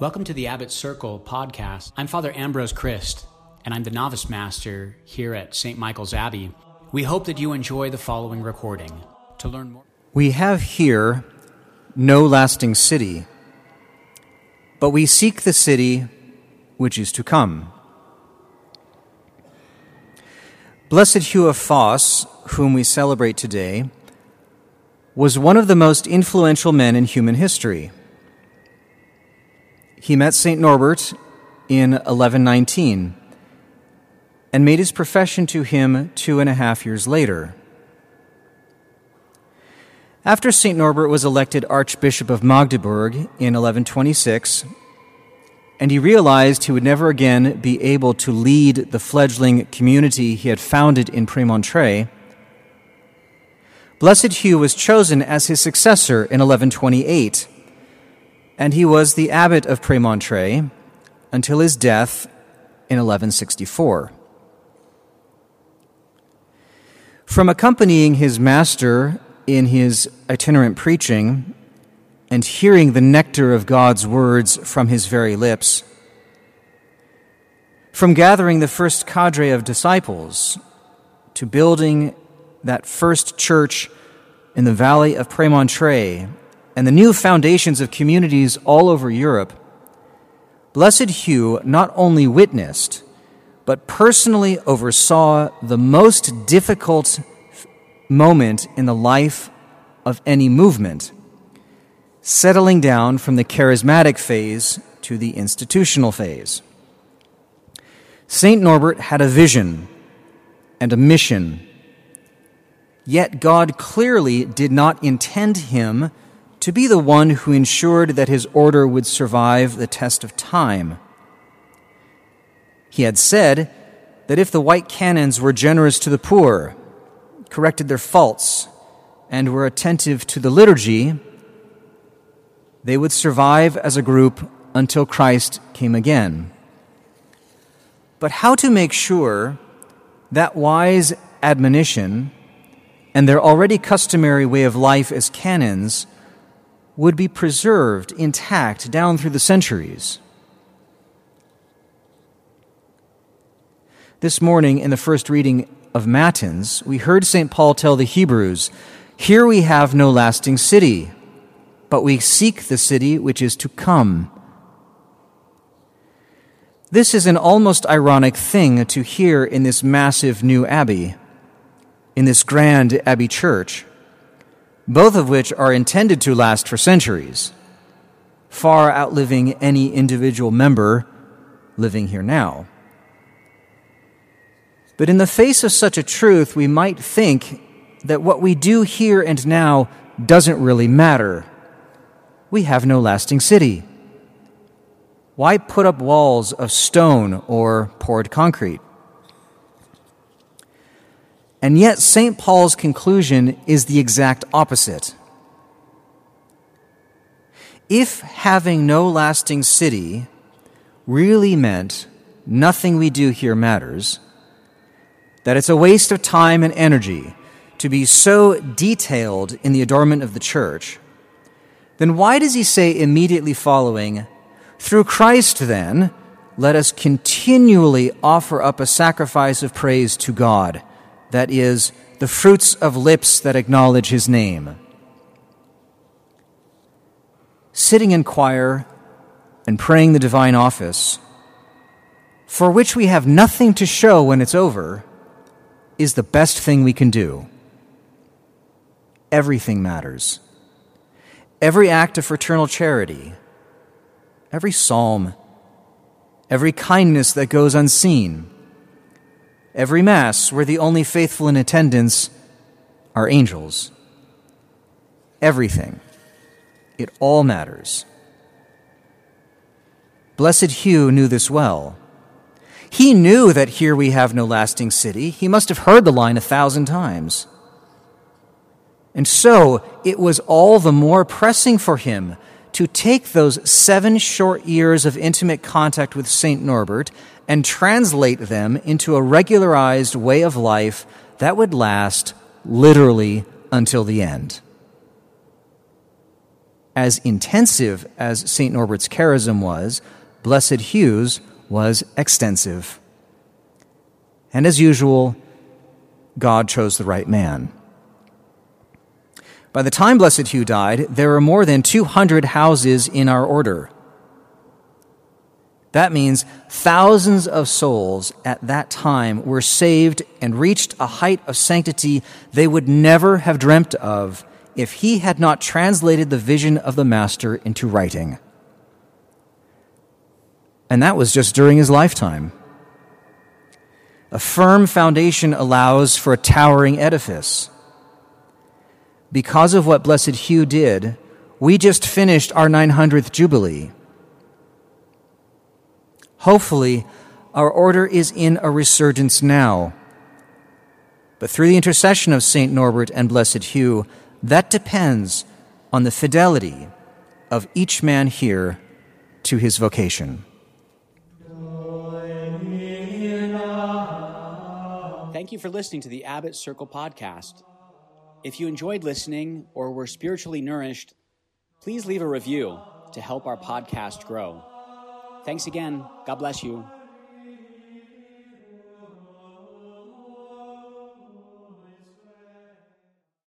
Welcome to the Abbey Circle podcast. I'm Father Ambrose Criste, and I'm the novice master here at St. Michael's Abbey. We hope that you enjoy the following recording. To learn more, We have here no lasting city, but we seek the city which is to come. Blessed Hugh of Fosses, whom we celebrate today, was one of the most influential men in human history. He met St. Norbert in 1119 and made his profession to him two and a half years later. After St. Norbert was elected Archbishop of Magdeburg in 1126, and he realized he would never again be able to lead the fledgling community he had founded in Premontre, Blessed Hugh was chosen as his successor in 1128 and he was the abbot of Premontre until his death in 1164. From accompanying his master in his itinerant preaching and hearing the nectar of God's words from his very lips, from gathering the first cadre of disciples to building that first church in the valley of Premontre and the new foundations of communities all over Europe, Blessed Hugh not only witnessed, but personally oversaw the most difficult moment in the life of any movement, settling down from the charismatic phase to the institutional phase. St. Norbert had a vision and a mission, yet God clearly did not intend him to be the one who ensured that his order would survive the test of time. He had said that if the white canons were generous to the poor, corrected their faults, and were attentive to the liturgy, they would survive as a group until Christ came again. But how to make sure that wise admonition and their already customary way of life as canons would be preserved intact down through the centuries. This morning, in the first reading of Matins, we heard St. Paul tell the Hebrews, Here we have no lasting city, but we seek the city which is to come. This is an almost ironic thing to hear in this massive new abbey, in this grand abbey church both of which are intended to last for centuries, far outliving any individual member living here now. But in the face of such a truth, we might think that what we do here and now doesn't really matter. We have no lasting city. Why put up walls of stone or poured concrete? And yet, St. Paul's conclusion is the exact opposite. If having no lasting city really meant nothing we do here matters, that it's a waste of time and energy to be so detailed in the adornment of the church, then why does he say immediately following, Through Christ, then, let us continually offer up a sacrifice of praise to God? That is, the fruits of lips that acknowledge his name. Sitting in choir and praying the divine office, for which we have nothing to show when it's over, is the best thing we can do. Everything matters. Every act of fraternal charity, every psalm, every kindness that goes unseen every Mass where the only faithful in attendance are angels. Everything. It all matters. Blessed Hugh knew this well. He knew that here we have no lasting city. He must have heard the line a thousand times. And so it was all the more pressing for him to take those seven short years of intimate contact with St. Norbert and translate them into a regularized way of life that would last literally until the end. as intensive as St. Norbert's charism was, Blessed Hugh's was extensive. And as usual, God chose the right man. By the time Blessed Hugh died, there were more than 200 houses in our order. That means thousands of souls at that time were saved and reached a height of sanctity they would never have dreamt of if he had not translated the vision of the Master into writing. And that was just during his lifetime. A firm foundation allows for a towering edifice. Because of what Blessed Hugh did, we just finished our 900th Jubilee. Hopefully, our order is in a resurgence now. But through the intercession of St. Norbert and Blessed Hugh, that depends on the fidelity of each man here to his vocation. Thank you for listening to the Abbey Circle podcast. If you enjoyed listening or were spiritually nourished, please leave a review to help our podcast grow. Thanks again. God bless you.